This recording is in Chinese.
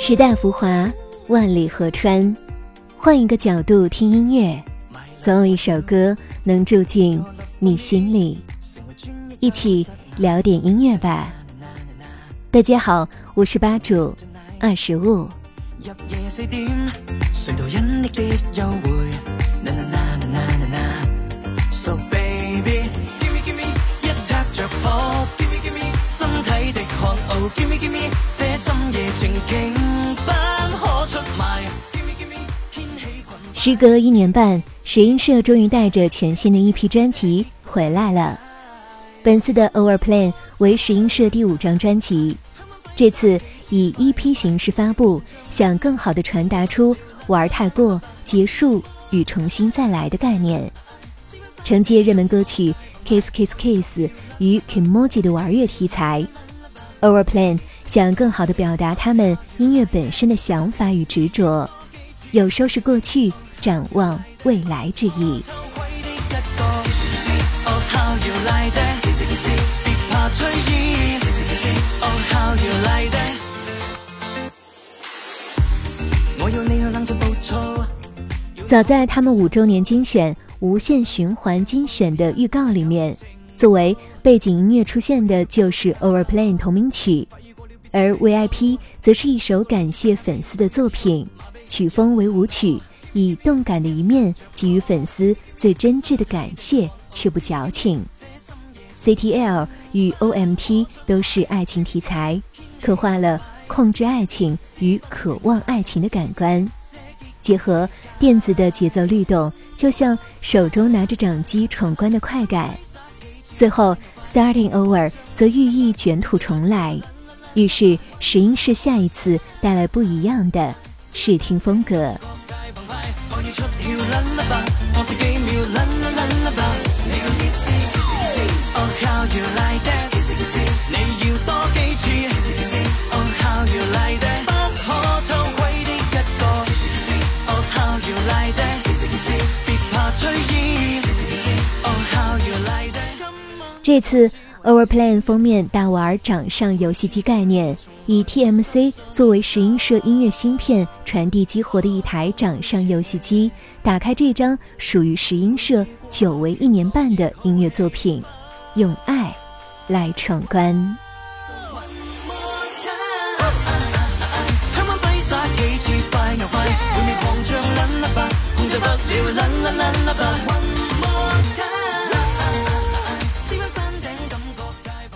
时代浮华，万里河川，换一个角度听音乐，总有一首歌能住进你心里。一起聊点音乐吧。大家好，我是吧主二十五。时隔一年半，石英社终于带着全新的一批专辑回来了。本次的 Overplan 为石英社第五张专辑，这次以 EP 形式发布，想更好的传达出玩太过、结束与重新再来的概念，承接热门歌曲 Kiss Kiss Kiss 与 Kimoji 的玩乐题材。Overplan 想更好地表达他们音乐本身的想法与执着，有收拾过去、展望未来之意。早在他们五周年精选《无限循环精选》的预告里面。作为背景音乐出现的就是《Overplan》同名曲，而《VIP》则是一首感谢粉丝的作品，曲风为舞曲，以动感的一面给予粉丝最真挚的感谢，却不矫情。CTL 与 OMT 都是爱情题材，刻画了控制爱情与渴望爱情的感官，结合电子的节奏律动，就像手中拿着掌机闯关的快感。最后，starting over 则寓意卷土重来，于是石英是下一次带来不一样的视听风格。这次 Overplan 封面大玩掌上游戏机概念，以 TMC 作为石英社音乐芯片传递激活的一台掌上游戏机，打开这张属于石英社久违一年半的音乐作品，用爱来闯关。